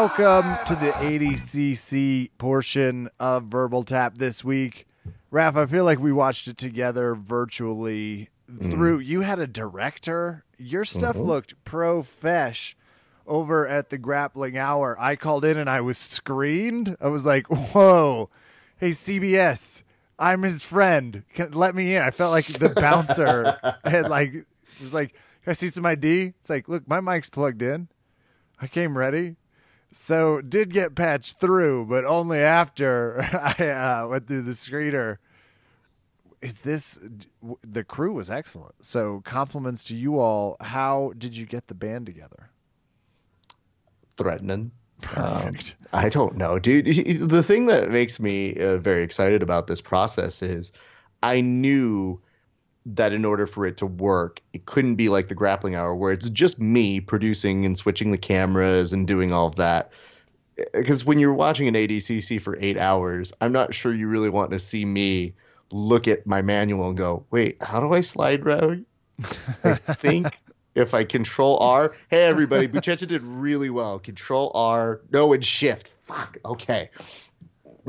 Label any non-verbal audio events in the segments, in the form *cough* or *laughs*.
Welcome to the ADCC portion of Verbal Tap this week. Raph, I feel like we watched it together virtually mm. through. You had a director. Your stuff mm-hmm. looked profesh over at the grappling hour. I called in and I was screened. I was like, whoa, hey, CBS, I'm his friend. Can, let me in. I felt like the bouncer *laughs* had like, was like, can I see some ID? It's like, look, my mic's plugged in. I came ready. So did get patched through, but only after *laughs* I uh, went through the screener. Is this the crew was excellent? So compliments to you all. How did you get the band together? threatening. Um, Perfect. I don't know, dude. The thing that makes me uh, very excited about this process is I knew that in order for it to work, it couldn't be like the grappling hour where it's just me producing and switching the cameras and doing all of that. Eh, because when you're watching an ADCC for eight hours, I'm not sure you really want to see me look at my manual and go, wait, how do I slide route? I *laughs* think if I control R, hey everybody, *laughs* Buchecha did really well. Control R, no, and shift. Fuck. Okay.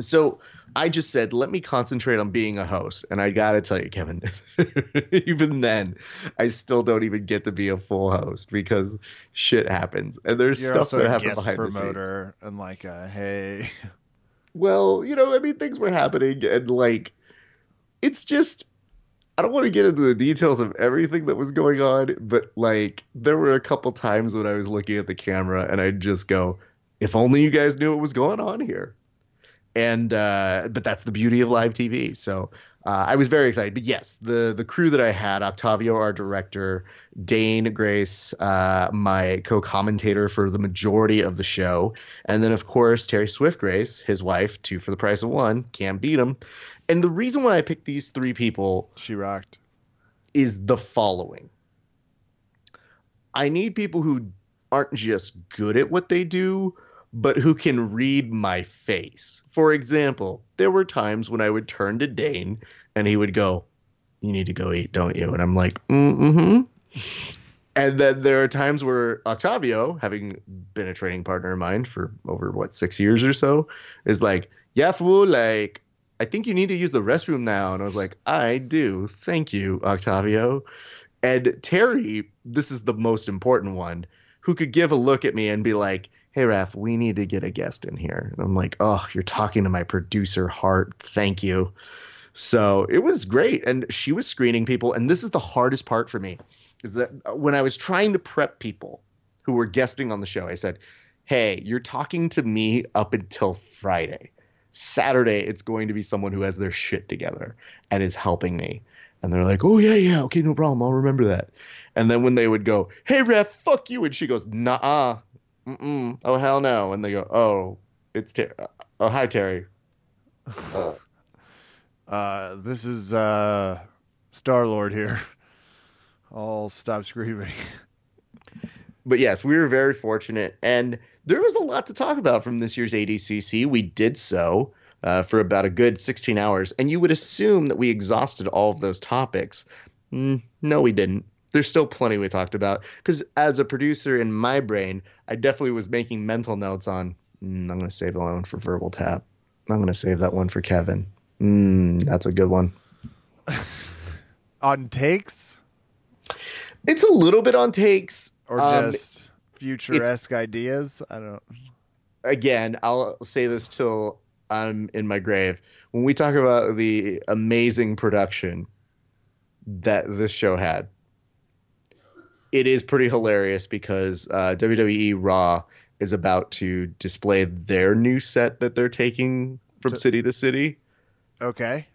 So I just said, let me concentrate on being a host. And I got to tell you, Kevin, *laughs* even then, I still don't even get to be a full host because shit happens. And there's You're stuff that happens behind the scenes. promoter and like, a, hey, *laughs* Well, you know, I mean, things were happening, and like, it's just, I don't want to get into the details of everything that was going on, but like, there were a couple times when I was looking at the camera and I'd just go, if only you guys knew what was going on here. And, uh, but that's the beauty of live TV. So, uh, I was very excited. But yes, the the crew that I had, Octavio, our director, Dane Grace, uh, my co-commentator for the majority of the show, and then of course Terry Swift Grace, his wife, two for the price of one, can't beat him. And the reason why I picked these three people she rocked. is the following. I need people who aren't just good at what they do, but who can read my face. For example, there were times when I would turn to Dane and he would go, You need to go eat, don't you? And I'm like, Mm hmm. And then there are times where Octavio, having been a training partner of mine for over what, six years or so, is like, Yeah, fool, like, I think you need to use the restroom now. And I was like, I do. Thank you, Octavio. And Terry, this is the most important one, who could give a look at me and be like, Hey, Raph, we need to get a guest in here. And I'm like, Oh, you're talking to my producer heart. Thank you. So it was great. And she was screening people. And this is the hardest part for me is that when I was trying to prep people who were guesting on the show, I said, Hey, you're talking to me up until Friday. Saturday, it's going to be someone who has their shit together and is helping me. And they're like, oh, yeah, yeah, okay, no problem. I'll remember that. And then when they would go, hey, ref, fuck you. And she goes, nah, mm-mm, oh, hell no. And they go, oh, it's Terry. Oh, hi, Terry. Uh, *laughs* Uh, this is uh, Star Lord here. *laughs* I'll stop screaming. *laughs* but yes, we were very fortunate, and there was a lot to talk about from this year's ADCC. We did so uh, for about a good 16 hours, and you would assume that we exhausted all of those topics. Mm, no, we didn't. There's still plenty we talked about because as a producer in my brain, I definitely was making mental notes on. Mm, I'm going to save that one for verbal tap. I'm going to save that one for Kevin. Mm, that's a good one. *laughs* On takes It's a little bit on takes. or Um, just future esque ideas? I don't. again, I'll say this till I'm in my grave. When we talk about the amazing production that this show had, it is pretty hilarious because uh, WWE Raw is about to display their new set that they're taking from city to city. Okay.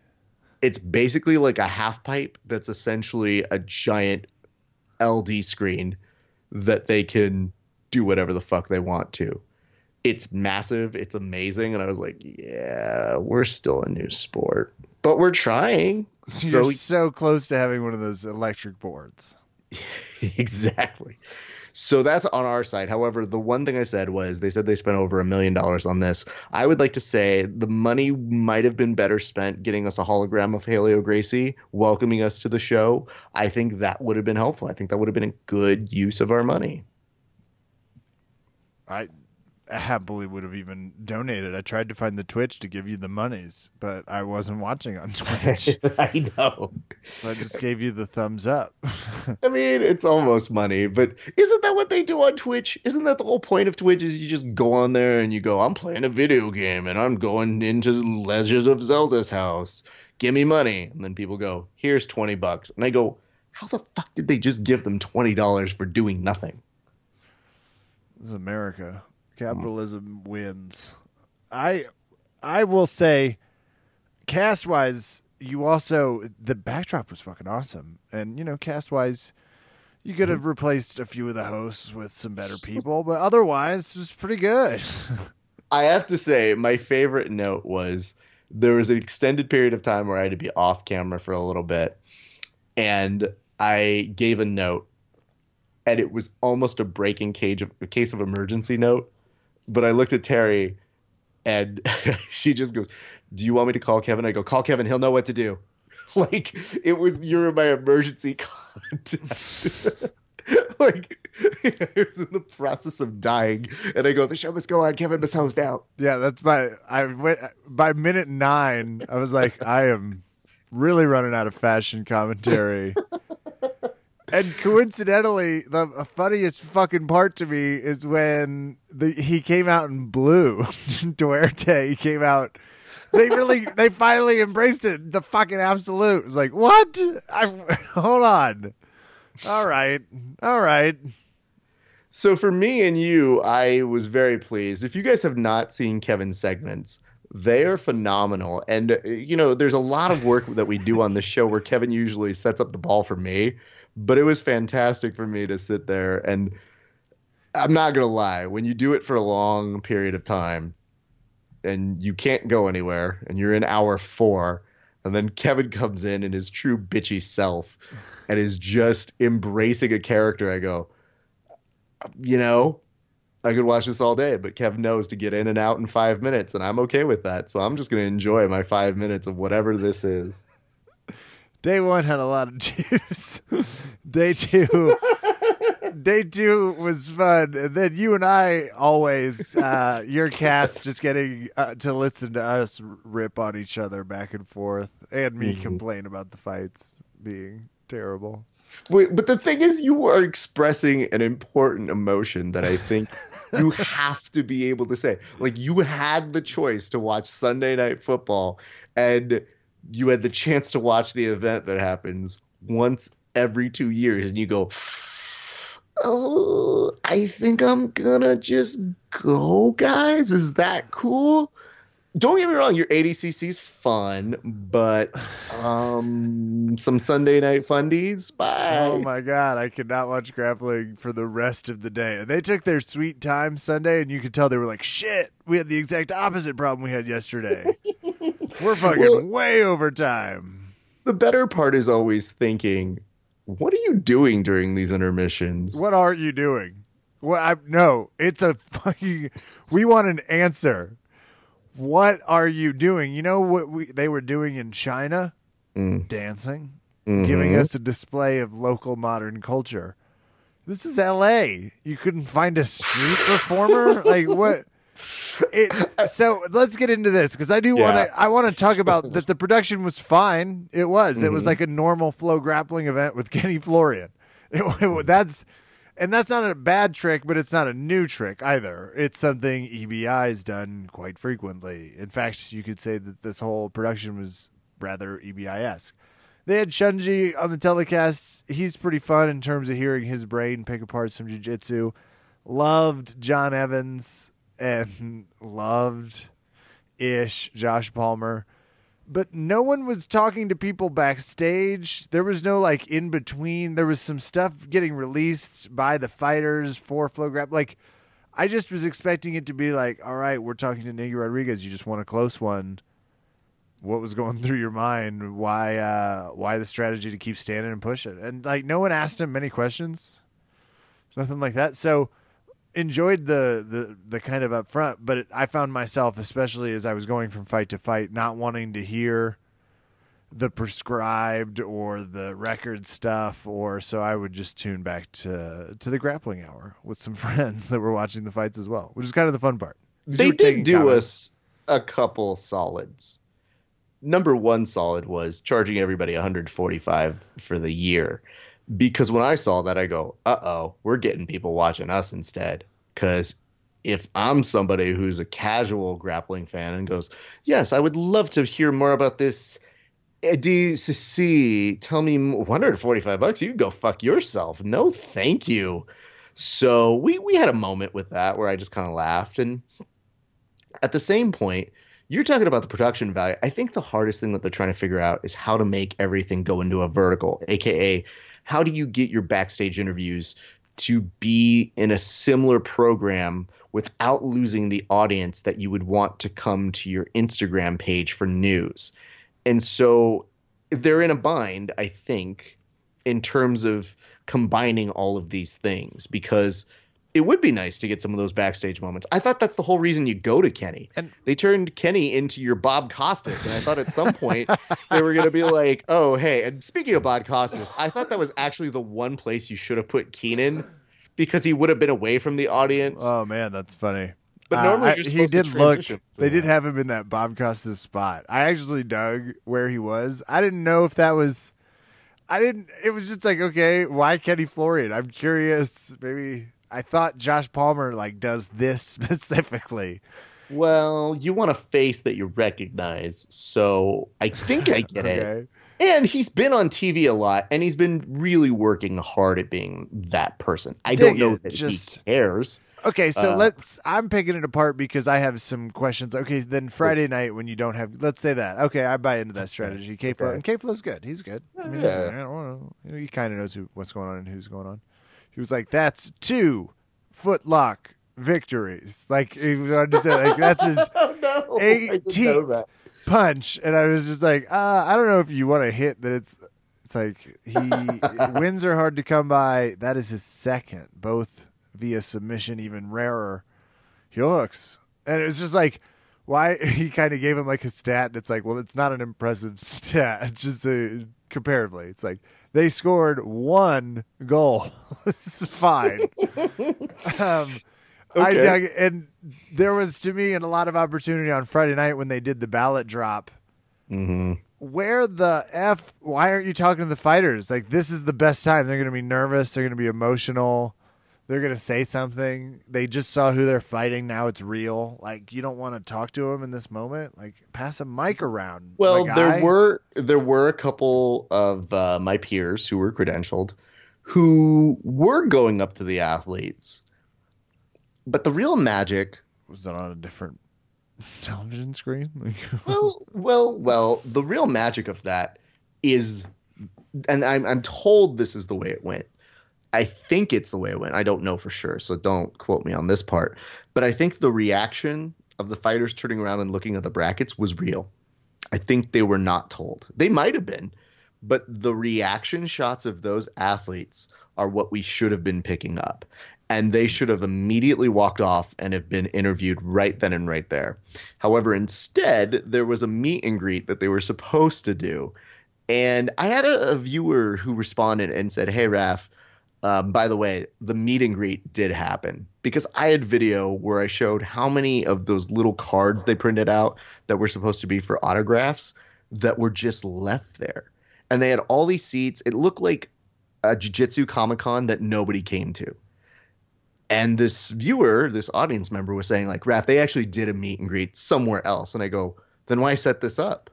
It's basically like a half pipe that's essentially a giant LD screen that they can do whatever the fuck they want to. It's massive, it's amazing, and I was like, yeah, we're still a new sport, but we're trying. You're So so close to having one of those electric boards. *laughs* exactly. So that's on our side. However, the one thing I said was they said they spent over a million dollars on this. I would like to say the money might have been better spent getting us a hologram of Helio Gracie welcoming us to the show. I think that would have been helpful. I think that would have been a good use of our money. I happily would have even donated. I tried to find the Twitch to give you the monies, but I wasn't watching on *laughs* Twitch. *laughs* I know. so I just gave you the thumbs up. *laughs* I mean, it's almost money, but isn't that what they do on Twitch? Isn't that the whole point of Twitch? Is you just go on there and you go, I'm playing a video game and I'm going into Legends of Zelda's house. Give me money. And then people go, here's 20 bucks. And I go, how the fuck did they just give them $20 for doing nothing? This is America. Mm. Capitalism wins. I I will say cast wise, you also the backdrop was fucking awesome. And you know, cast wise you could have mm-hmm. replaced a few of the hosts with some better people, but otherwise it was pretty good. *laughs* I have to say, my favorite note was there was an extended period of time where I had to be off camera for a little bit, and I gave a note, and it was almost a breaking cage of a case of emergency note. But I looked at Terry, and *laughs* she just goes, "Do you want me to call Kevin?" I go, "Call Kevin. He'll know what to do." *laughs* like it was you're my emergency *laughs* contact. like I was in the process of dying, and I go, "The show must go on. Kevin must host out." Yeah, that's by I went by minute nine. I was like, I am really running out of fashion commentary. And coincidentally, the funniest fucking part to me is when the he came out in blue. *laughs* Duarte he came out. They really, they finally embraced it. The fucking absolute. It was like, what? I, *laughs* hold on. All right, all right. So for me and you, I was very pleased. If you guys have not seen Kevin's segments, they are phenomenal. And uh, you know, there's a lot of work that we do on the show where Kevin usually sets up the ball for me, but it was fantastic for me to sit there and I'm not going to lie, when you do it for a long period of time and you can't go anywhere and you're in hour 4 and then Kevin comes in in his true bitchy self and is just embracing a character, I go, you know, I could watch this all day, but Kevin knows to get in and out in five minutes, and I'm okay with that. So I'm just going to enjoy my five minutes of whatever this is. Day one had a lot of *laughs* juice. day two, day two was fun, and then you and I always, uh, your cast just getting uh, to listen to us rip on each other back and forth, and me mm-hmm. complain about the fights being terrible. Wait, but the thing is, you are expressing an important emotion that I think you *laughs* have to be able to say. Like, you had the choice to watch Sunday Night Football, and you had the chance to watch the event that happens once every two years, and you go, Oh, I think I'm gonna just go, guys. Is that cool? don't get me wrong, your ADCC is fun, but um, some Sunday night fundies. Bye. Oh my god, I could not watch grappling for the rest of the day. And They took their sweet time Sunday, and you could tell they were like, "Shit, we had the exact opposite problem we had yesterday. *laughs* we're fucking well, way over time." The better part is always thinking, "What are you doing during these intermissions? What are you doing?" Well, I no, it's a fucking. We want an answer what are you doing? You know what we, they were doing in China? Mm. Dancing, mm-hmm. giving us a display of local modern culture. This is L.A. You couldn't find a street performer? like what? It, so let's get into this because I do want to. I want to talk about *laughs* that. The production was fine. It was. Mm-hmm. It was mm-hmm. like a normal FloGrappling event with Kenny Florian. *laughs* It, it, that's and that's not a bad trick, but it's not a new trick either. It's something EBI has done quite frequently. In fact, you could say that this whole production was rather EBI esque. They had Shunji on the telecast. He's pretty fun in terms of hearing his brain pick apart some jujitsu. Loved John Evans and loved ish Josh Palmer but no one was talking to people backstage. There was no like in between. There was some stuff getting released by the fighters for Flow Grab. Like, I just was expecting it to be like, all right, we're talking to Nicky Rodriguez. You just want a close one. What was going *laughs* through your mind? Why, uh, why the strategy to keep standing and pushing? And like, no one asked him many questions. Nothing like that. So, enjoyed the the the kind of up front, but it, I found myself, especially as I was going from fight to fight, not wanting to hear the prescribed or the record stuff or so I would just tune back to to the grappling hour with some *laughs* friends that were watching the fights as well, which is kind of the fun part. They did do comments. us a couple solids. Number one solid was charging everybody 145 for the year. Because when I saw that, I go, uh oh, we're getting people watching us instead. Because if I'm somebody who's a casual grappling fan and goes, yes, I would love to hear more about this DCC, tell me 145 bucks, you go fuck yourself. No, thank you. So we we had a moment with that where I just kind of laughed and at the same point, you're talking about the production value. I think the hardest thing that they're trying to figure out is how to make everything go into a vertical, aka how do you get your backstage interviews to be in a similar program without losing the audience that you would want to come to your Instagram page for news. And so they're in a bind, I think, in terms of combining all of these things because it would be nice to get some of those backstage moments. I thought that's the whole reason you go to Kenny. And they turned Kenny into your Bob Costas, and I thought at some point they were going to be like, "Oh, hey." And speaking of Bob Costas, I thought that was actually the one place you should have put Keenan because he would have been away from the audience. Oh man, that's funny. But normally uh, he did look. They did have him in that Bob Costas spot. I actually dug where he was. I didn't know if that was. I didn't. It was just like okay, why Kenny Florian? I'm curious. Maybe I thought Josh Palmer like does this *laughs* specifically. Well, you want a face that you recognize, so I think I get *laughs* okay. it. And he's been on TV a lot, and he's been really working hard at being that person. I Dig don't know it. that Just, he cares. Okay, so uh, let's. I'm picking it apart because I have some questions. Okay, then Friday night when you don't have, let's say that. Okay, I buy into that strategy. K Flow and K Flow's good. He's good. I mean, yeah. I don't know. He kind of knows who, what's going on and who's going on. He was like, "That's two footlock victories." Like he wanted to say, like that's his *laughs* oh, no, 18th punch, and I was just like, uh, I don't know if you want to hit that. It's it's like he *laughs* wins are hard to come by. That is his second, both via submission, even rarer hooks. And it was just like, why *laughs* he kind of gave him like a stat. And it's like, well, it's not an impressive stat. It's just a, comparatively, it's like they scored one goal. *laughs* it's fine. *laughs* um, okay. I dug, and there was to me and a lot of opportunity on Friday night when they did the ballot drop. Mm-hmm. Where the f? Why aren't you talking to the fighters? Like this is the best time. They're going to be nervous. They're going to be emotional they're gonna say something. They just saw who they're fighting. Now it's real. Like you don't want to talk to them in this moment. Like pass a mic around. Well, there were there were a couple of uh, my peers who were credentialed, who were going up to the athletes. But the real magic was that on a different *laughs* television screen. *laughs* *laughs* well, well, well. The real magic of that is, and I'm I'm told this is the way it went I think it's the way it went. I don't know for sure, so don't quote me on this part. But I think the reaction of the fighters turning around and looking at the brackets was real. I think they were not told. They might have been, but the reaction shots of those athletes are what we should have been picking up. And they should have immediately walked off and have been interviewed right then and right there. However, instead, there was a meet and greet that they were supposed to do. And I had a, a viewer who responded and said, Hey, Raf, um, by the way, the meet and greet did happen because I had video where I showed how many of those little cards they printed out that were supposed to be for autographs that were just left there. And they had all these seats. It looked like a jiu-jitsu comic-con that nobody came to. And this viewer, this audience member was saying like, Raf, they actually did a meet and greet somewhere else. And I go, then why set this up?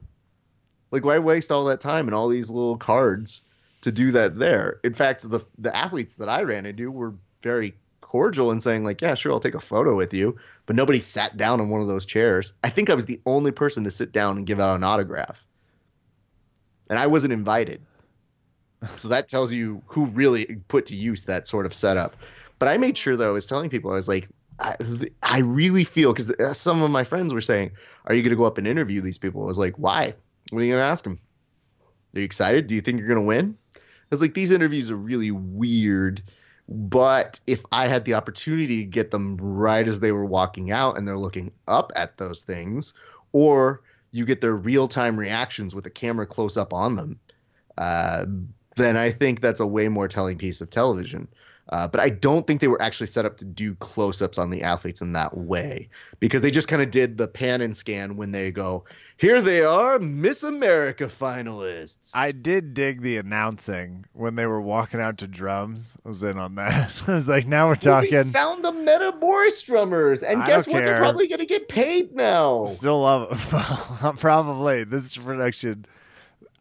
Like, why waste all that time and all these little cards to do that there. In fact, the the athletes that I ran into were very cordial and saying like, "Yeah, sure, I'll take a photo with you," but nobody sat down in one of those chairs. I think I was the only person to sit down and give out an autograph, and I wasn't invited. So that tells you who really put to use that sort of setup. But I made sure though, I was telling people I was like, I, I really feel because uh, some of my friends were saying, "Are you going to go up and interview these people?" I was like, "Why? What are you going to ask them? Are you excited? Do you think you're going to win?" Was like these interviews are really weird. But if I had the opportunity to get them right as they were walking out and they're looking up at those things, or you get their real time reactions with the camera close up on them, uh, then I think that's a way more telling piece of television. Uh, but I don't think they were actually set up to do close ups on the athletes in that way because they just kind of did the pan and scan when they go, here they are, Miss America finalists. I did dig the announcing when they were walking out to drums. I was in on that. *laughs* I was like, now we're talking. We found the Meta Boris drummers, and I guess what? Care. They're probably going to get paid now. Still love it. *laughs* probably this production.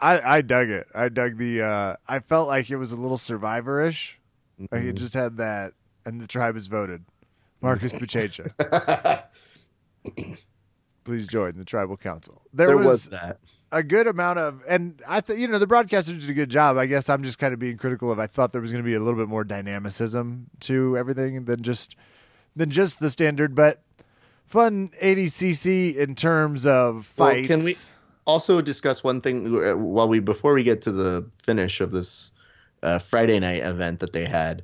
I I dug it. I dug the. uh I felt like it was a little Survivor-ish Mm-hmm. Like it just had that, and the tribe has voted. *laughs* Marcus Buchecha. *laughs* Please join the tribal council. There, there was, was, that. A good amount of, and I thought, you know, the broadcasters did a good job. I guess I'm just kind of being critical of. I thought there was going to be a little bit more dynamicism to everything than just than just the standard, but fun ADCC in terms of fights. Well, can we also discuss one thing uh, while we before we get to the finish of this uh, Friday night event that they had,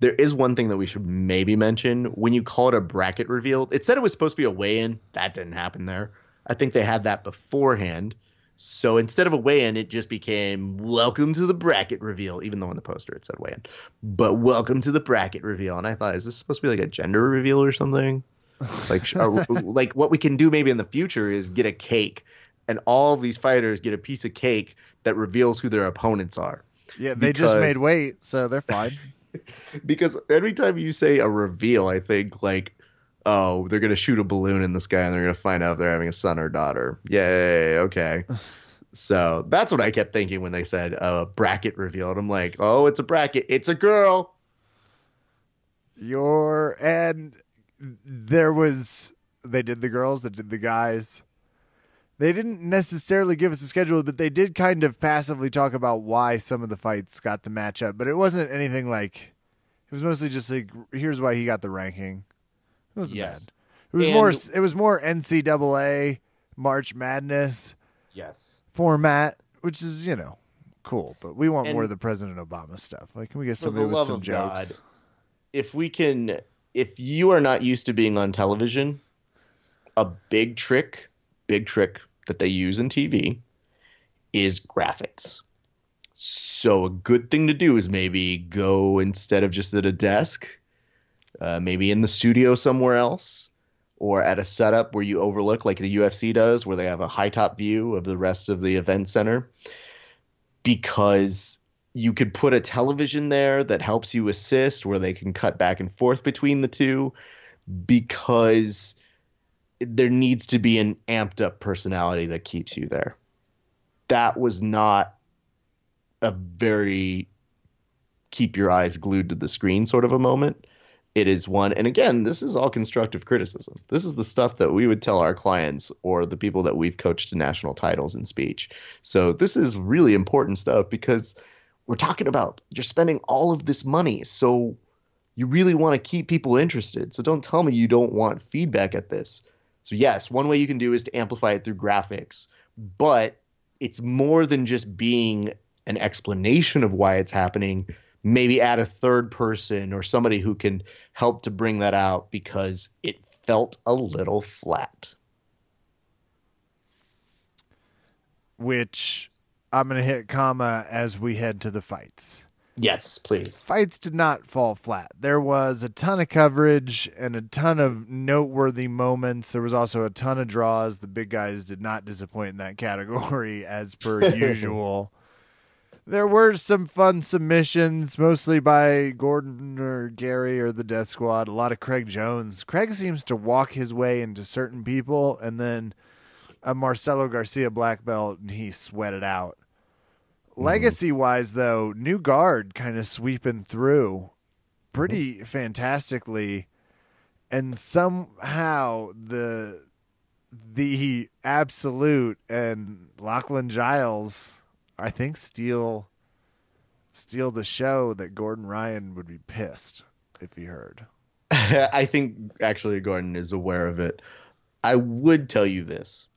there is one thing that we should maybe mention. When you call it a bracket reveal, it said it was supposed to be a weigh-in. That didn't happen there. I think they had that beforehand. So instead of a weigh-in, it just became welcome to the bracket reveal, even though on the poster it said weigh-in. But welcome to the bracket reveal. And I thought, is this supposed to be like a gender reveal or something? Like, *laughs* like what we can do maybe in the future is get a cake, and all of these fighters get a piece of cake that reveals who their opponents are. Yeah, they because, just made weight, so they're fine. *laughs* because every time you say a reveal, I think like, oh, they're gonna shoot a balloon in the sky and they're gonna find out if they're having a son or daughter. Yay, okay. *laughs* so that's what I kept thinking when they said a uh, bracket reveal. And I'm like, oh, it's a bracket. It's a girl. You're and there was they did the girls, they did the guys they didn't necessarily give us a schedule, but they did kind of passively talk about why some of the fights got the matchup. But it wasn't anything like. It was mostly just like, here's why he got the ranking. It wasn't yes. bad. It was and, more. It was more NCAA March Madness. Yes. Format, which is you know cool, but we want more of the President Obama stuff. Like, can we get somebody with some jokes? God, if we can, if you are not used to being on television, a big trick big trick that they use in TV is graphics. So a good thing to do is maybe go instead of just at a desk, uh, maybe in the studio somewhere else, or at a setup where you overlook, like the UFC does, where they have a high top view of the rest of the event center, because you could put a television there that helps you assist, where they can cut back and forth between the two, because there needs to be an amped up personality that keeps you there. That was not a very keep your eyes glued to the screen sort of a moment. It is one, and again, this is all constructive criticism. This is the stuff that we would tell our clients or the people that we've coached to national titles in speech. So, this is really important stuff because we're talking about you're spending all of this money. So, you really want to keep people interested. So, don't tell me you don't want feedback at this so yes, one way you can do is to amplify it through graphics, but it's more than just being an explanation of why it's happening. Maybe add a third person or somebody who can help to bring that out because it felt a little flat. Which I'm going to hit comma as we head to the fights. Yes, please. Fights did not fall flat. There was a ton of coverage and a ton of noteworthy moments. There was also a ton of draws. The big guys did not disappoint in that *laughs* category as per *laughs* usual. There were some fun submissions, mostly by Gordon or Gary or the Death Squad. A lot of Craig Jones. Craig seems to walk his way into certain people, and then a Marcelo Garcia black belt, and he sweated out. Legacy wise, though, new guard kind of sweeping through pretty mm-hmm. fantastically, and somehow the the absolute and Lachlan Giles, I think, steal steal the show that Gordon Ryan would be pissed if he heard. *laughs* I think actually Gordon is aware of it. I would tell you this.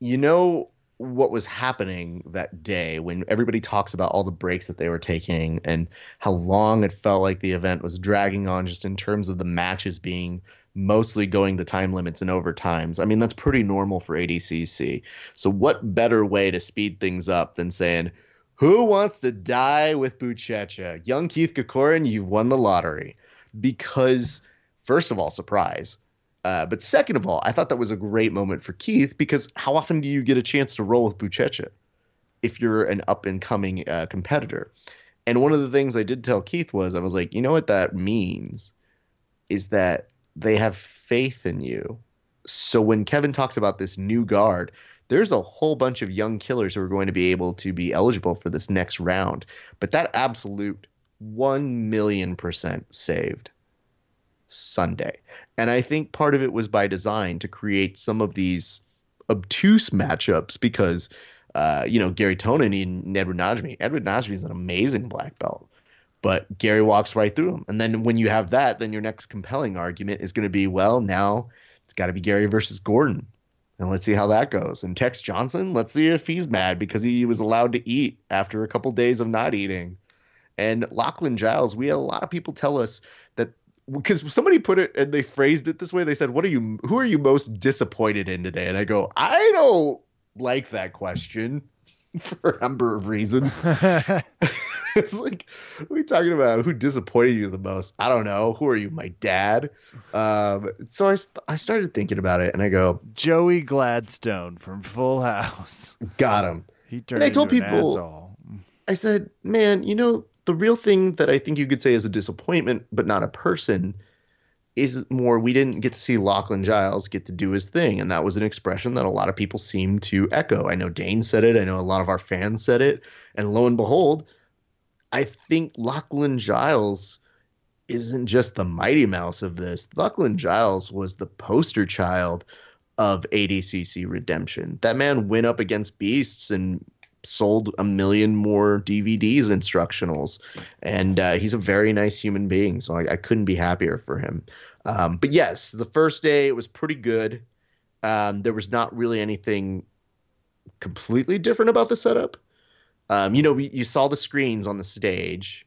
You know what was happening that day when everybody talks about all the breaks that they were taking and how long it felt like the event was dragging on just in terms of the matches being mostly going to time limits and overtimes. I mean, that's pretty normal for ADCC. So, what better way to speed things up than saying, Who wants to die with Buchecha? Young Keith Krikorian, you've won the lottery. Because, first of all, surprise. Uh, but second of all, I thought that was a great moment for Keith because how often do you get a chance to roll with Buchecha if you're an up and coming uh, competitor? And one of the things I did tell Keith was I was like, you know what that means is that they have faith in you. So when Kevin talks about this new guard, there's a whole bunch of young killers who are going to be able to be eligible for this next round. But that absolute 1 million percent saved Sunday. And I think part of it was by design to create some of these obtuse matchups because, uh, you know, Gary Tonon and Edward Najmi. Edward Najmi is an amazing black belt, but Gary walks right through him. And then when you have that, then your next compelling argument is going to be, well, now it's got to be Gary versus Gordon. And let's see how that goes. And Tex Johnson, let's see if he's mad because he was allowed to eat after a couple days of not eating. And Lachlan Giles, we had a lot of people tell us because somebody put it and they phrased it this way. They said, "What are you? Who are you most disappointed in today?" And I go, "I don't like that question *laughs* for a number of reasons." *laughs* *laughs* it's like, we talking about? Who disappointed you the most? I don't know. Who are you? My dad. Um, so I, I started thinking about it, and I go, Joey Gladstone from Full House. Got him. He turned. And I told people, I said, man, you know, the real thing that I think you could say is a disappointment, but not a person, is more we didn't get to see Lachlan Giles get to do his thing. And that was an expression that a lot of people seem to echo. I know Dane said it, I know a lot of our fans said it. And lo and behold, I think Lachlan Giles isn't just the Mighty Mouse of this. Lachlan Giles was the poster child of ADCC redemption. That man went up against beasts and sold a million more DVDs instructionals, and uh, he's a very nice human being. So I, I couldn't be happier for him. Um, but yes, the first day it was pretty good. Um, there was not really anything completely different about the setup. Um, you know, we, you saw the screens on the stage,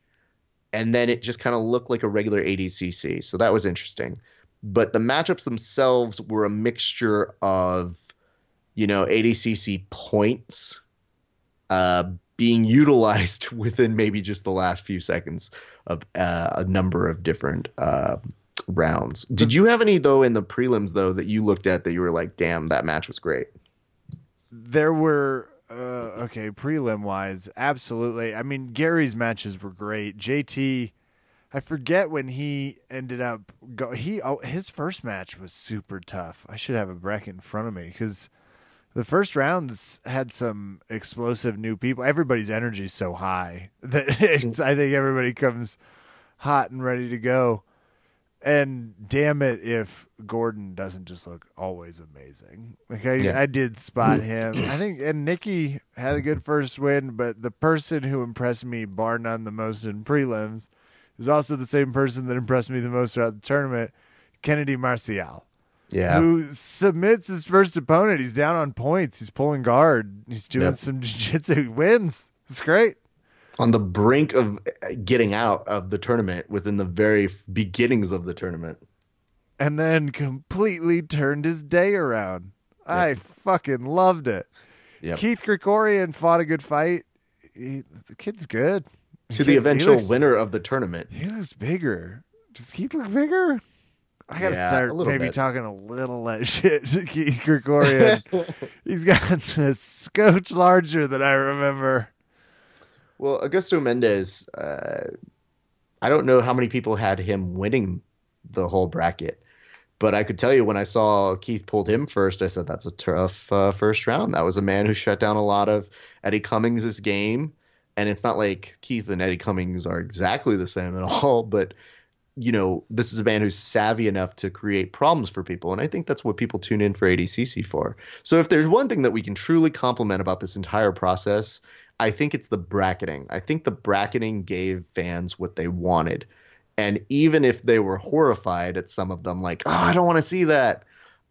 and then it just kind of looked like a regular ADCC. So that was interesting. But the matchups themselves were a mixture of, you know, ADCC points uh, being utilized *laughs* within maybe just the last few seconds of uh, a number of different uh, rounds. Did you have any though in the prelims though that you looked at that you were like, "Damn, that match was great"? There were uh, okay prelim wise, absolutely. I mean, Gary's matches were great. JT. I forget when he ended up go. He oh, his first match was super tough. I should have a bracket in front of me because the first rounds had some explosive new people. Everybody's energy is so high *laughs* that I think everybody comes hot and ready to go. And damn it, if Gordon doesn't just look always amazing. Like I, yeah. I did spot him. I think, and Nikki had a good first win, but the person who impressed me, bar none, the most in prelims, is also the same person that impressed me the most throughout the tournament, Kennedy Maciel yeah. who submits his first opponent. He's down on points. He's pulling guard. He's doing yep. some *laughs* jiu-jitsu. He wins. It's great. On the brink of uh, getting out of the tournament within the very beginnings of the tournament. And then completely turned his day around. Yep. I fucking loved it. Yep. Keith Krikorian fought a good fight. He, the kid's good. To the eventual looks, winner of the tournament. He looks bigger. Does Keith look bigger? I gotta yeah, start maybe bit. talking a little less *laughs* shit to Keith Krikorian. *laughs* He's got a scotch larger than I remember. Well, Augusto Mendes, uh, I don't know how many people had him winning the whole bracket, but I could tell you when I saw Keith pulled him first, I said that's a tough uh, first round. That was a man who shut down a lot of Eddie Cummings' game, and it's not like Keith and Eddie Cummings are exactly the same at all, *laughs* but you know, this is a man who's savvy enough to create problems for people. And I think that's what people tune in for ADCC for. So if there's one thing that we can truly compliment about this entire process, I think it's the bracketing. I think the bracketing gave fans what they wanted. And even if they were horrified at some of them, like, oh, I don't want to see that,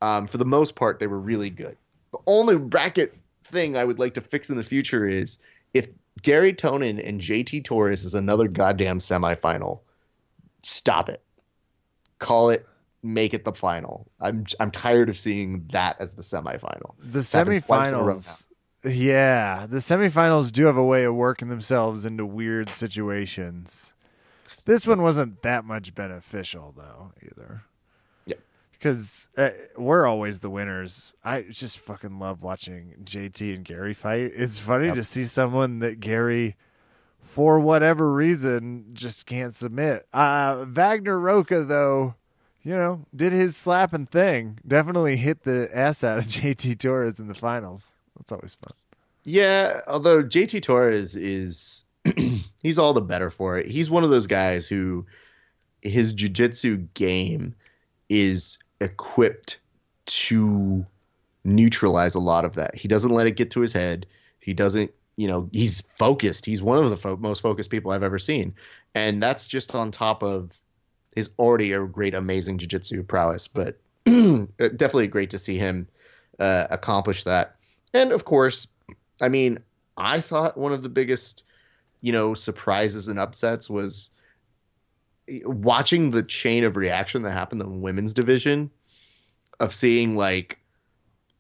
um, for the most part, they were really good. The only bracket thing I would like to fix in the future is if Gary Tonon and JT Torres is another goddamn semifinal, stop it. Call it make it the final. I'm I'm tired of seeing that as the semifinal. The semifinals yeah, the semifinals do have a way of working themselves into weird situations. This one wasn't that much beneficial though either. Yeah. Because uh, we're always the winners. I just fucking love watching JT and Gary fight. It's funny yep. to see someone that Gary for whatever reason just can't submit. Uh Wagner Rocha though you know, did his slapping thing. Definitely hit the ass out of *laughs* JT Torres in the finals. That's always fun. Yeah, although JT Torres is *clears throat* he's all the better for it. He's one of those guys who his jiu-jitsu game is equipped to neutralize a lot of that. He doesn't let it get to his head. He doesn't, you know, he's focused. He's one of the fo- most focused people I've ever seen. And that's just on top of his already a great, amazing jiu-jitsu prowess. But *clears throat* definitely great to see him uh, accomplish that. And of course, I mean, I thought one of the biggest, you know, surprises and upsets was watching the chain of reaction that happened in the women's division of seeing like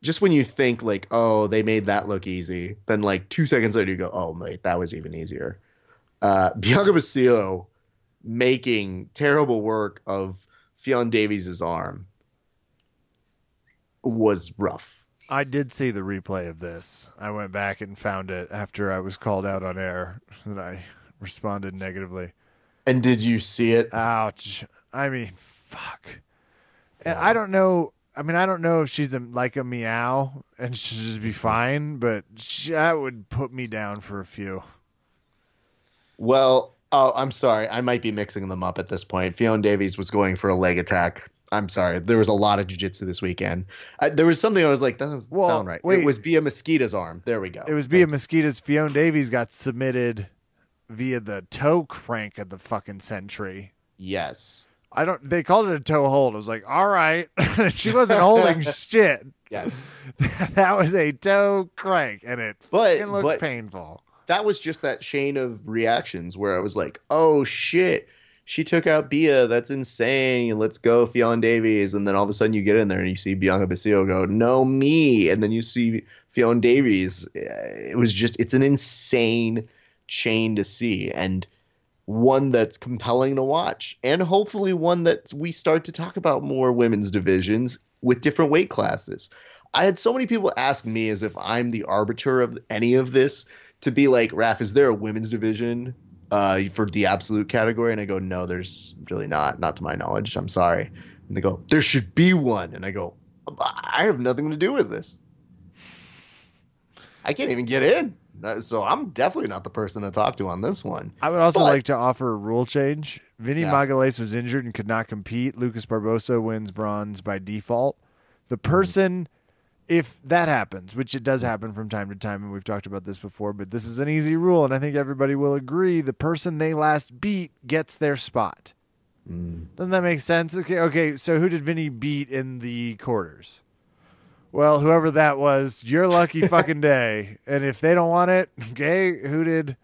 just when you think like oh they made that look easy then like two seconds later you go oh mate that was even easier uh *laughs* bianca Basilio making terrible work of Ffion Davies' arm was rough I did see the replay of this. I went back and found it after I was called out on air and I responded negatively. And did you see it? Ouch. I mean, fuck. And I don't know. I mean, I don't know if she's a, like a meow and she'll just be fine, but she, that would put me down for a few. Well, oh, I'm sorry. I might be mixing them up at this point. Ffion Davies was going for a leg attack I'm sorry. There was a lot of jujitsu this weekend. I, there was something I was like, that doesn't well, sound right. Wait, it was Bia Mesquita's arm. There we go. It was Bia Mesquita's. Ffion Davies got submitted via the toe crank of the fucking century. Yes. I don't. They called it a toe hold. I was like, all right. *laughs* she wasn't holding *laughs* shit. Yes. *laughs* that was a toe crank, and it but, it looked but painful. That was just that chain of reactions where I was like, oh shit she took out Bia. That's insane. Let's go, Ffion Davies. And then all of a sudden you get in there and you see Bianca Basilio go, no, me. And then you see Ffion Davies. It was just, it's an insane chain to see. And one that's compelling to watch. And hopefully one that we start to talk about more women's divisions with different weight classes. I had so many people ask me as if I'm the arbiter of any of this to be like, Raf, is there a women's division uh, for the absolute category? And I go, no, there's really not, not to my knowledge. I'm sorry. And they go, there should be one. And I go, I have nothing to do with this. I can't even get in. So I'm definitely not the person to talk to on this one. I would also but, like to offer a rule change. Vinny yeah. Magalhaes was injured and could not compete. Lucas Barbosa wins bronze by default. The person – if that happens, which it does happen from time to time, and we've talked about this before, but this is an easy rule, and I think everybody will agree the person they last beat gets their spot. Mm. Doesn't that make sense? Okay, okay. So who did Vinny beat in the quarters? Well, whoever that was, your lucky *laughs* fucking day. And if they don't want it, okay, who did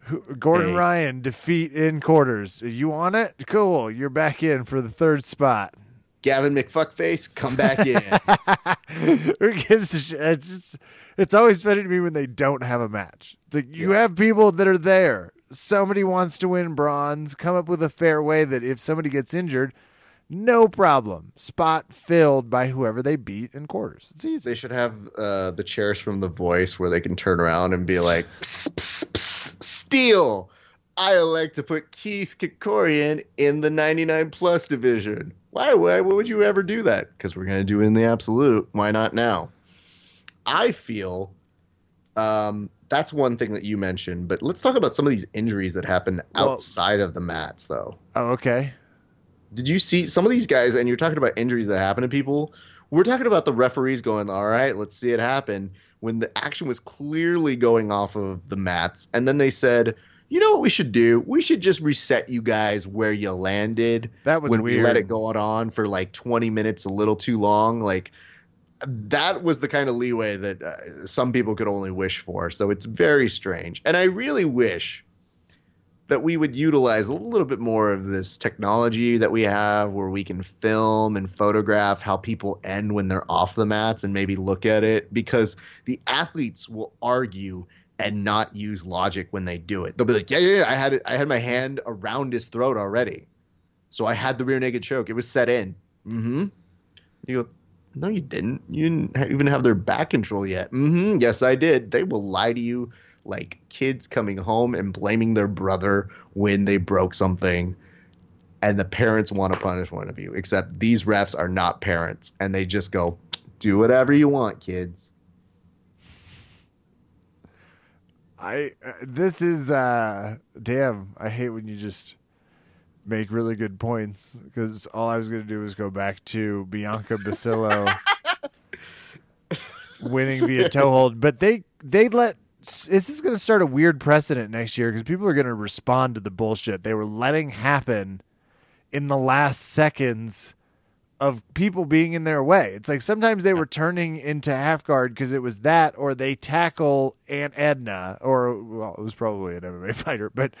who, Gordon hey. Ryan defeat in quarters? You want it? Cool. You're back in for the third spot. Gavin McFuckface, come back in. *laughs* Who gives a shit? It's just, it's always funny to me when they don't have a match. It's like you yeah. have people that are there. Somebody wants to win bronze. Come up with a fair way that if somebody gets injured, no problem. Spot filled by whoever they beat in quarters. It's easy. They should have uh, the chairs from The Voice where they can turn around and be like, *laughs* psst, psst, psst, steal. I elect to put Keith Krikorian in the 99 plus division. Why, why, why would you ever do that? Because we're going to do it in the absolute. Why not now? I feel um, that's one thing that you mentioned, but let's talk about some of these injuries that happen well, outside of the mats, though. Oh, okay. Did you see some of these guys? And you're talking about injuries that happen to people. We're talking about the referees going, "All right, let's see it happen." When the action was clearly going off of the mats, and then they said, you know what we should do? We should just reset you guys where you landed. That was when weird. we let it go on for like 20 minutes, a little too long. Like, that was the kind of leeway that uh, some people could only wish for. So it's very strange. And I really wish that we would utilize a little bit more of this technology that we have where we can film and photograph how people end when they're off the mats and maybe look at it because the athletes will argue and not use logic when they do it. They'll be like, "Yeah, yeah, yeah I had it, I had my hand around his throat already." So I had the rear naked choke. It was set in. Mm-hmm. You go, no, you didn't. You didn't even have their back control yet. Mm-hmm. Yes, I did. They will lie to you like kids coming home and blaming their brother when they broke something and the parents want to punish one of you except these refs are not parents and they just go do whatever you want kids. I uh, this is uh damn i hate when you just make really good points because all i was going to do was go back to bianca basilio *laughs* winning via toe hold but they they let this is going to start a weird precedent next year because people are going to respond to the bullshit. They were letting happen in the last seconds of people being in their way. It's like sometimes they were turning into half guard because it was that, or they tackle Aunt Edna, or well, it was probably an MMA *laughs* fighter, but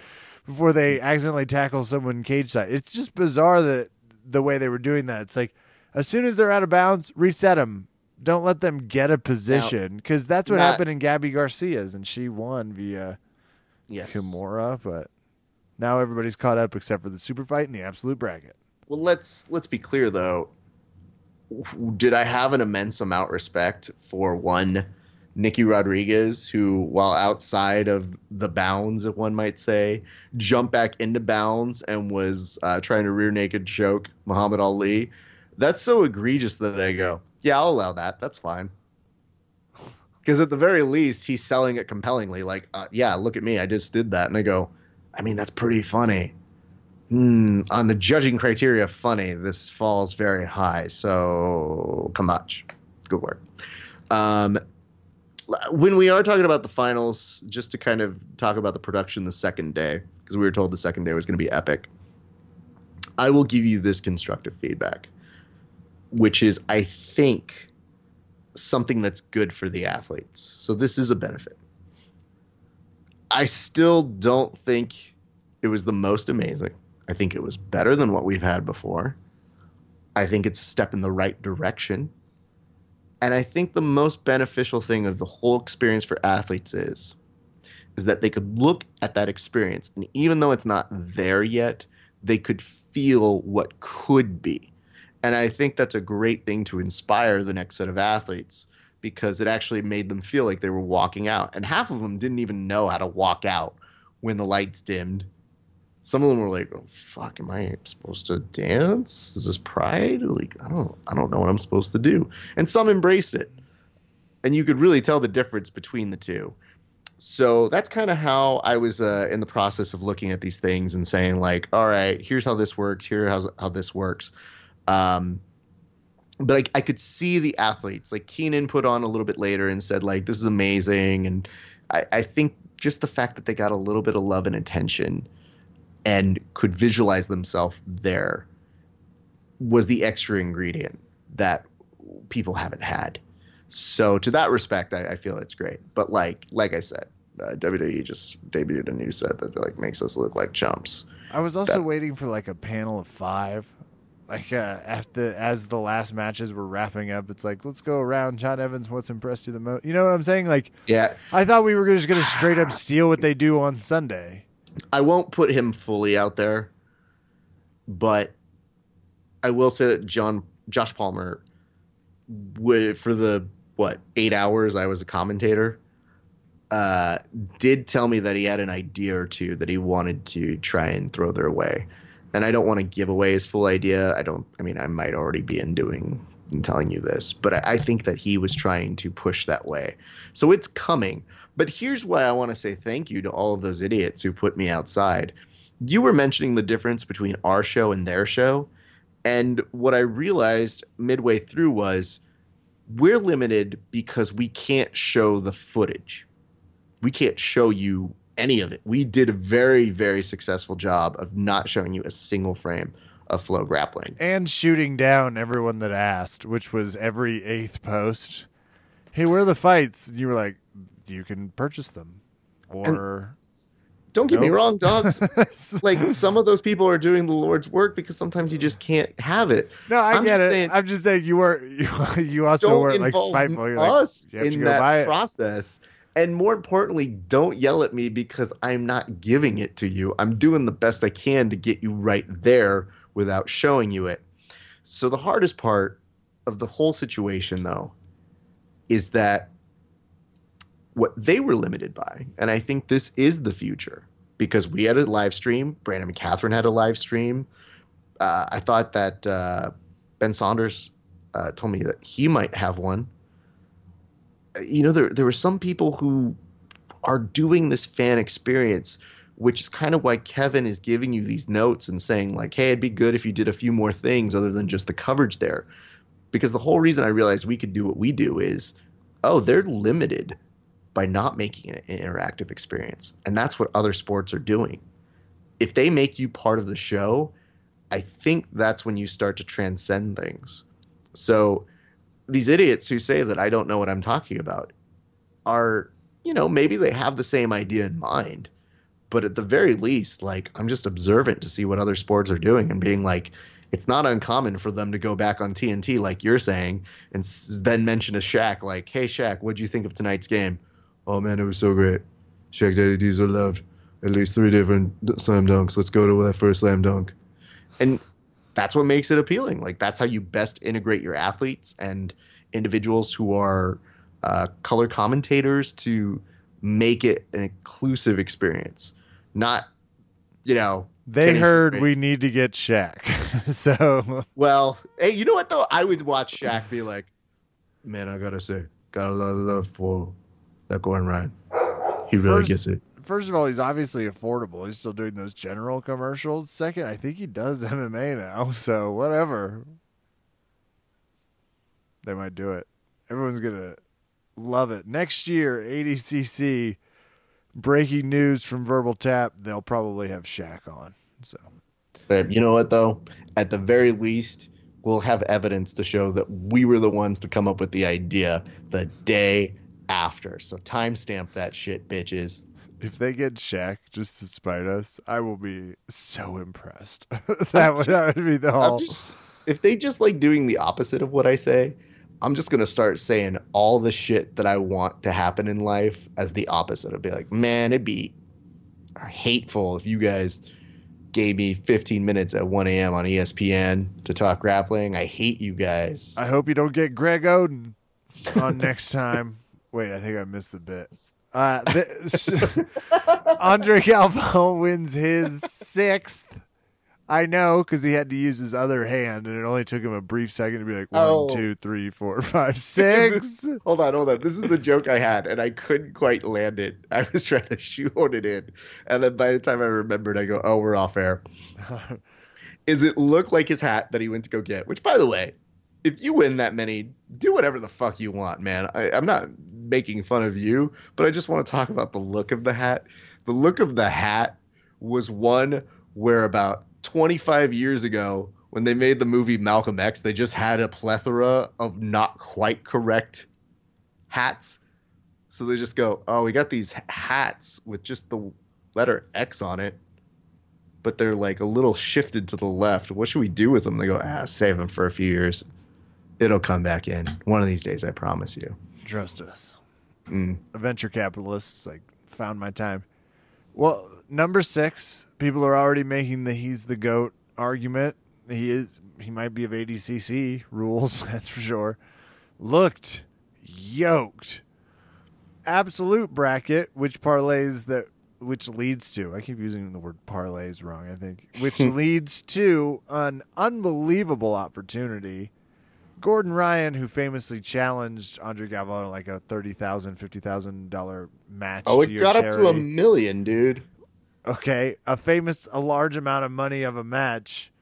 before they hmm. accidentally tackle someone cage side, it's just bizarre that the way they were doing that. It's like as soon as they're out of bounds, reset them, don't let them get a position because that's what not, happened in Gabby Garcia's, and she won via yes. Kimura. But now everybody's caught up except for the super fight and the absolute bracket. Well, let's let's be clear though. Did I have an immense amount of respect for one Nicky Rodriguez, who, while outside of the bounds, if one might say, jumped back into bounds and was uh, trying to rear naked choke Muhammad Ali? That's so egregious that I go, yeah, I'll allow that. That's fine. Because at the very least, he's selling it compellingly. Like, uh, yeah, look at me. I just did that. And I go, I mean, that's pretty funny. Mm, on the judging criteria, funny, this falls very high. So, come much. Good work. Um, when we are talking about the finals, just to kind of talk about the production the second day, because we were told the second day was going to be epic, I will give you this constructive feedback which is, I think, something that's good for the athletes. So this is a benefit. I still don't think it was the most amazing. I think it was better than what we've had before. I think it's a step in the right direction. And I think the most beneficial thing of the whole experience for athletes is is that they could look at that experience and even though it's not there yet, they could feel what could be. And I think that's a great thing to inspire the next set of athletes because it actually made them feel like they were walking out. And half of them didn't even know how to walk out when the lights dimmed. Some of them were like, "Oh fuck, am I supposed to dance? Is this pride? Like, I don't, I don't know what I'm supposed to do." And some embraced it, and you could really tell the difference between the two. So that's kind of how I was uh, in the process of looking at these things and saying, like, "All right, here's how this works. Here's how how this works." Um, but I, I, could see the athletes like Keenan put on a little bit later and said like this is amazing. And I, I, think just the fact that they got a little bit of love and attention and could visualize themselves there was the extra ingredient that people haven't had. So to that respect I, I feel it's great. But like like I said uh, WWE just debuted a new set that like makes us look like chumps. I was also that, waiting for like a panel of five like uh, after as the last matches were wrapping up, it's like let's go around. John Evans, what's impressed you the most? You know what I'm saying? Like, yeah, I thought we were just gonna straight up steal what they do on Sunday. I won't put him fully out there, but I will say that John Josh Palmer, would, for the what eight hours I was a commentator, uh, did tell me that he had an idea or two that he wanted to try and throw their way and I don't want to give away his full idea. I don't. I mean, I might already be in doing and telling you this, but I, I think that he was trying to push that way. So it's coming. But here's why I want to say thank you to all of those idiots who put me outside. You were mentioning the difference between our show and their show, and what I realized midway through was we're limited because we can't show the footage. We can't show you any of it. We did a very, very successful job of not showing you a single frame of FloGrappling. and shooting down everyone that asked, which was every eighth post. Hey, where are the fights? And you were like, you can purchase them, or Don't get me wrong, dogs. *laughs* like some of those people are doing the Lord's work because sometimes you just can't have it. no, I I'm get just it. saying- I'm just saying you were you, *laughs* you also weren't like spiteful. You're like, us you in that it. And more importantly, don't yell at me because I'm not giving it to you. I'm doing the best I can to get you right there without showing you it. So the hardest part of the whole situation though is that what they were limited by, and I think this is the future because we had a live stream. Brandon and Catherine had a live stream. Uh, I thought that uh, Ben Saunders uh, told me that he might have one. You know, there there were some people who are doing this fan experience, which is kind of why Kevin is giving you these notes and saying like, "Hey, it'd be good if you did a few more things other than just the coverage there," because the whole reason I realized we could do what we do is, oh, they're limited by not making an interactive experience, and that's what other sports are doing. If they make you part of the show, I think that's when you start to transcend things. So these idiots who say that I don't know what I'm talking about are, you know, maybe they have the same idea in mind, but at the very least, like I'm just observant to see what other sports are doing and being like, it's not uncommon for them to go back on TNT, like you're saying, and then mention a Shaq, like, hey, Shaq, what'd you think of tonight's game? Oh, man, it was so great. Shaq Daddy Diesel loved at least three different slam dunks. Let's go to that first slam dunk. And that's what makes it appealing. Like that's how you best integrate your athletes and individuals who are uh, color commentators to make it an inclusive experience. Not, you know, They heard we need to get Shaq, *laughs* so Well, hey, you know what though? I would watch Shaq be like, "Man, I gotta say, got a lot of love for that Gordon Ryan. He really First- gets it." First of all, he's obviously affordable. He's still doing those general commercials. Second, I think he does *laughs* MMA now, so whatever. They might do it. Everyone's gonna love it. Next year, ADCC breaking news from Verbal Tap, they'll probably have Shaq on. So you know what though? At the very least, we'll have evidence to show that we were the ones to come up with the idea the day after. So timestamp that shit, bitches. If they get Shaq just to spite us, I will be so impressed. *laughs* that would that would be the whole just if they just like doing the opposite of what I say, I'm just gonna start saying all the shit that I want to happen in life as the opposite. I'd be like, man, it'd be hateful if you guys gave me 15 minutes at 1 a.m. on ESPN to talk grappling. I hate you guys. I hope you don't get Greg Oden on *laughs* next time. Wait, I think I missed the bit. Uh, this, *laughs* Andre Galvão wins his sixth. I know because he had to use his other hand, and it only took him a brief second to be like one, Oh. two, three, four, *laughs* five, six. hold on, hold on. This is the joke I had, and I couldn't quite land it. *laughs* I was trying to shoehorn it in, and then by the time I remembered, I go, "Oh, we're off air." Is it look like his hat that he went to go get? Which, by the way, if you win that many, do whatever the fuck you want, man. I, I'm not making fun of you, but I just want to talk about the look of the hat. The look of the hat was one where about 25 years ago, when they made the movie Malcolm X, they just had a plethora of not quite correct hats. So they just go, oh, we got these hats with just the letter X on it, but they're like a little shifted to the left. What should we do with them? They go, ah, save them for a few years. It'll come back in one of these days, I promise you. Trust us. Mm. A venture capitalists like found my time. Well, number six, people are already making the he's the goat argument. He is he might be of ADCC rules, *laughs* that's for sure. Looked yoked. Absolute bracket, which parlays that which leads to I keep using the word parlays wrong, I think. Which *laughs* leads to an unbelievable opportunity. Gordon Ryan, who famously challenged Andre Galvão in like a thirty thousand, fifty thousand dollar match. Oh, it got up to a million, dude. okay, a famous, a large amount of money of a match,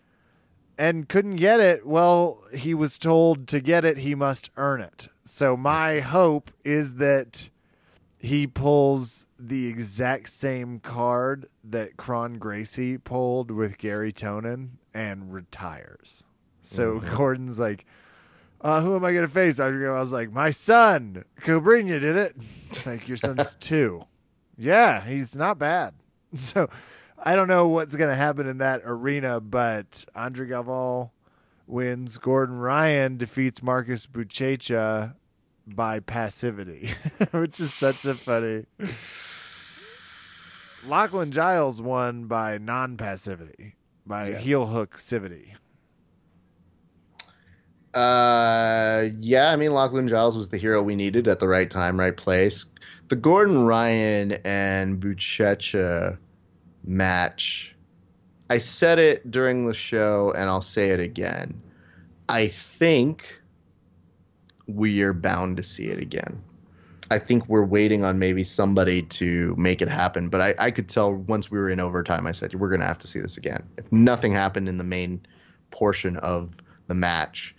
and couldn't get it. Well, he was told to get it, he must earn it. So my hope is that he pulls the exact same card that Kron Gracie pulled with Gary Tonon and retires. So mm-hmm. Gordon's like, uh, who am I going to face? I was like, my son, Cobrinha did it. It's like, your son's *laughs* two. Yeah, he's not bad. *laughs* So I don't know what's going to happen in that arena, but Andre Galvão wins. Gordon Ryan defeats Marcus Buchecha by passivity, *laughs* which is such a funny. Lachlan Giles won by non passivity, by Yeah. heel hook civity. Uh, yeah, I mean, Lachlan Giles was the hero we needed at the right time, right place. The Gordon Ryan and Buchecha match, I said it during the show, and I'll say it again. I think we are bound to see it again. I think we're waiting on maybe somebody to make it happen, but I, I could tell once we were in overtime, I said, we're going to have to see this again. If nothing happened in the main portion of the match,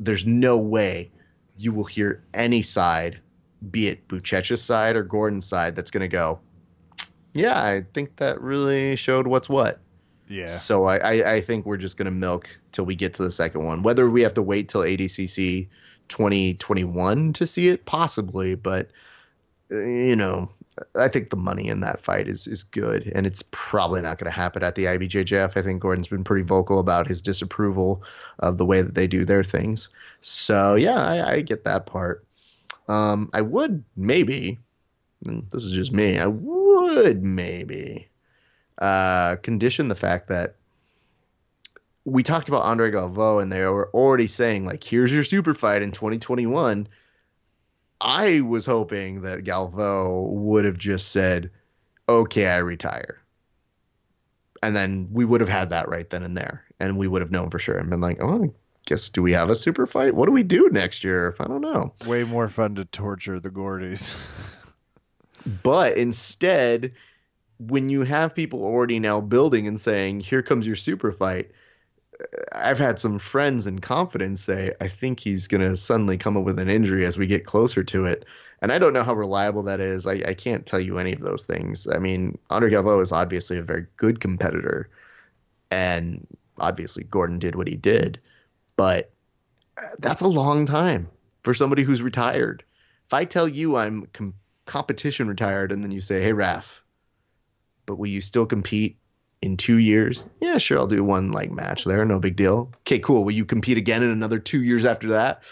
there's no way you will hear any side, be it Buchecha's side or Gordon's side, that's going to go, yeah, I think that really showed what's what. Yeah. So I, I, I think we're just going to milk till we get to the second one. Whether we have to wait till ADCC 2021 to see it, possibly, but uh, you know, I think the money in that fight is is good, and it's probably not going to happen at the IBJJF. I think Gordon's been pretty vocal about his disapproval of the way that they do their things. So yeah, I, I get that part. Um, I would maybe, this is just me, I would maybe uh, condition the fact that we talked about Andre Galvão and they were already saying like, here's your super fight in 2021. I was hoping that Galvão would have just said, okay, I retire. And then we would have had that right then and there. And we would have known for sure and been like, oh, I guess do we have a super fight? What do we do next year? I don't know. Way more fun to torture the Gordies. *laughs* But instead, when you have people already now building and saying, here comes your super fight, I've had some friends in confidence say, I think he's going to suddenly come up with an injury as we get closer to it. And I don't know how reliable that is. I, I can't tell you any of those things. I mean, Andre Galvão is obviously a very good competitor. And obviously, Gordon did what he did. But uh, that's a long time for somebody who's retired. If I tell you I'm com- competition retired and then you say, hey, Raf, but will you still compete in two years? Yeah, sure, I'll do one like match there, no big deal. Okay, cool. Will you compete again in another two years after that?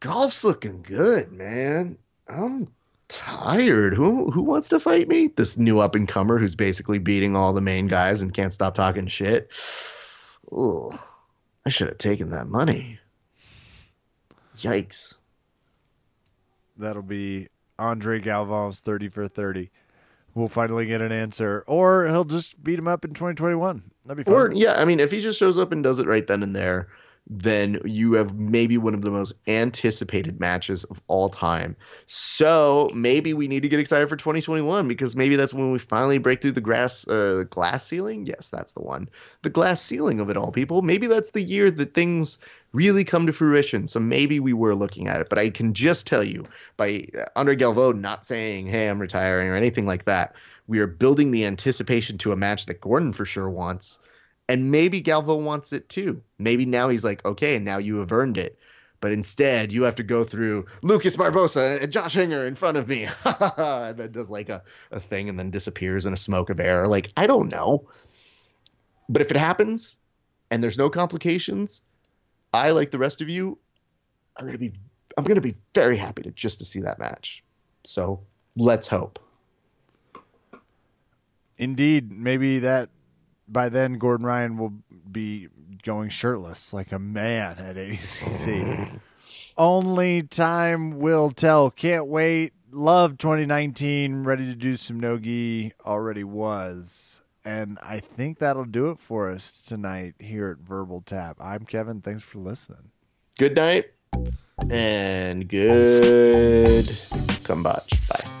Golf's looking good, man. I'm tired. Who who wants to fight me? This new up and comer who's basically beating all the main guys and can't stop talking shit. Ooh, I should have taken that money. Yikes. That'll be Andre Galvão's 30 for 30. We'll finally get an answer. Or he'll just beat him up in 2021. That'd be fun. Or yeah, I mean, if he just shows up and does it right then and there, then you have maybe one of the most anticipated matches of all time. So maybe we need to get excited for 2021 because maybe that's when we finally break through the grass, uh, glass ceiling. Yes, that's the one. The glass ceiling of it all, people. Maybe that's the year that things really come to fruition. So maybe we were looking at it, but I can just tell you by uh, Andre Galvão not saying, "Hey, I'm retiring" or anything like that. We are building the anticipation to a match that Gordon for sure wants. And maybe Galvão wants it too. Maybe now he's like, okay, now you have earned it. But instead, you have to go through Lucas Barbosa and Josh Hinger in front of me. *laughs* and then does like a, a thing and then disappears in a smoke of air. Like, I don't know. But if it happens and there's no complications, I, like the rest of you, are gonna be I'm gonna be very happy to just to see that match. So let's hope. Indeed, maybe that by then Gordon Ryan will be going shirtless like a man at ADCC. *laughs* Only time will tell. Can't wait. Love 2019. Ready to do some nogi. Already was. And I think that'll do it for us tonight here at Verbal Tap. I'm Kevin. Thanks for listening. Good night and good kombucha. Bye.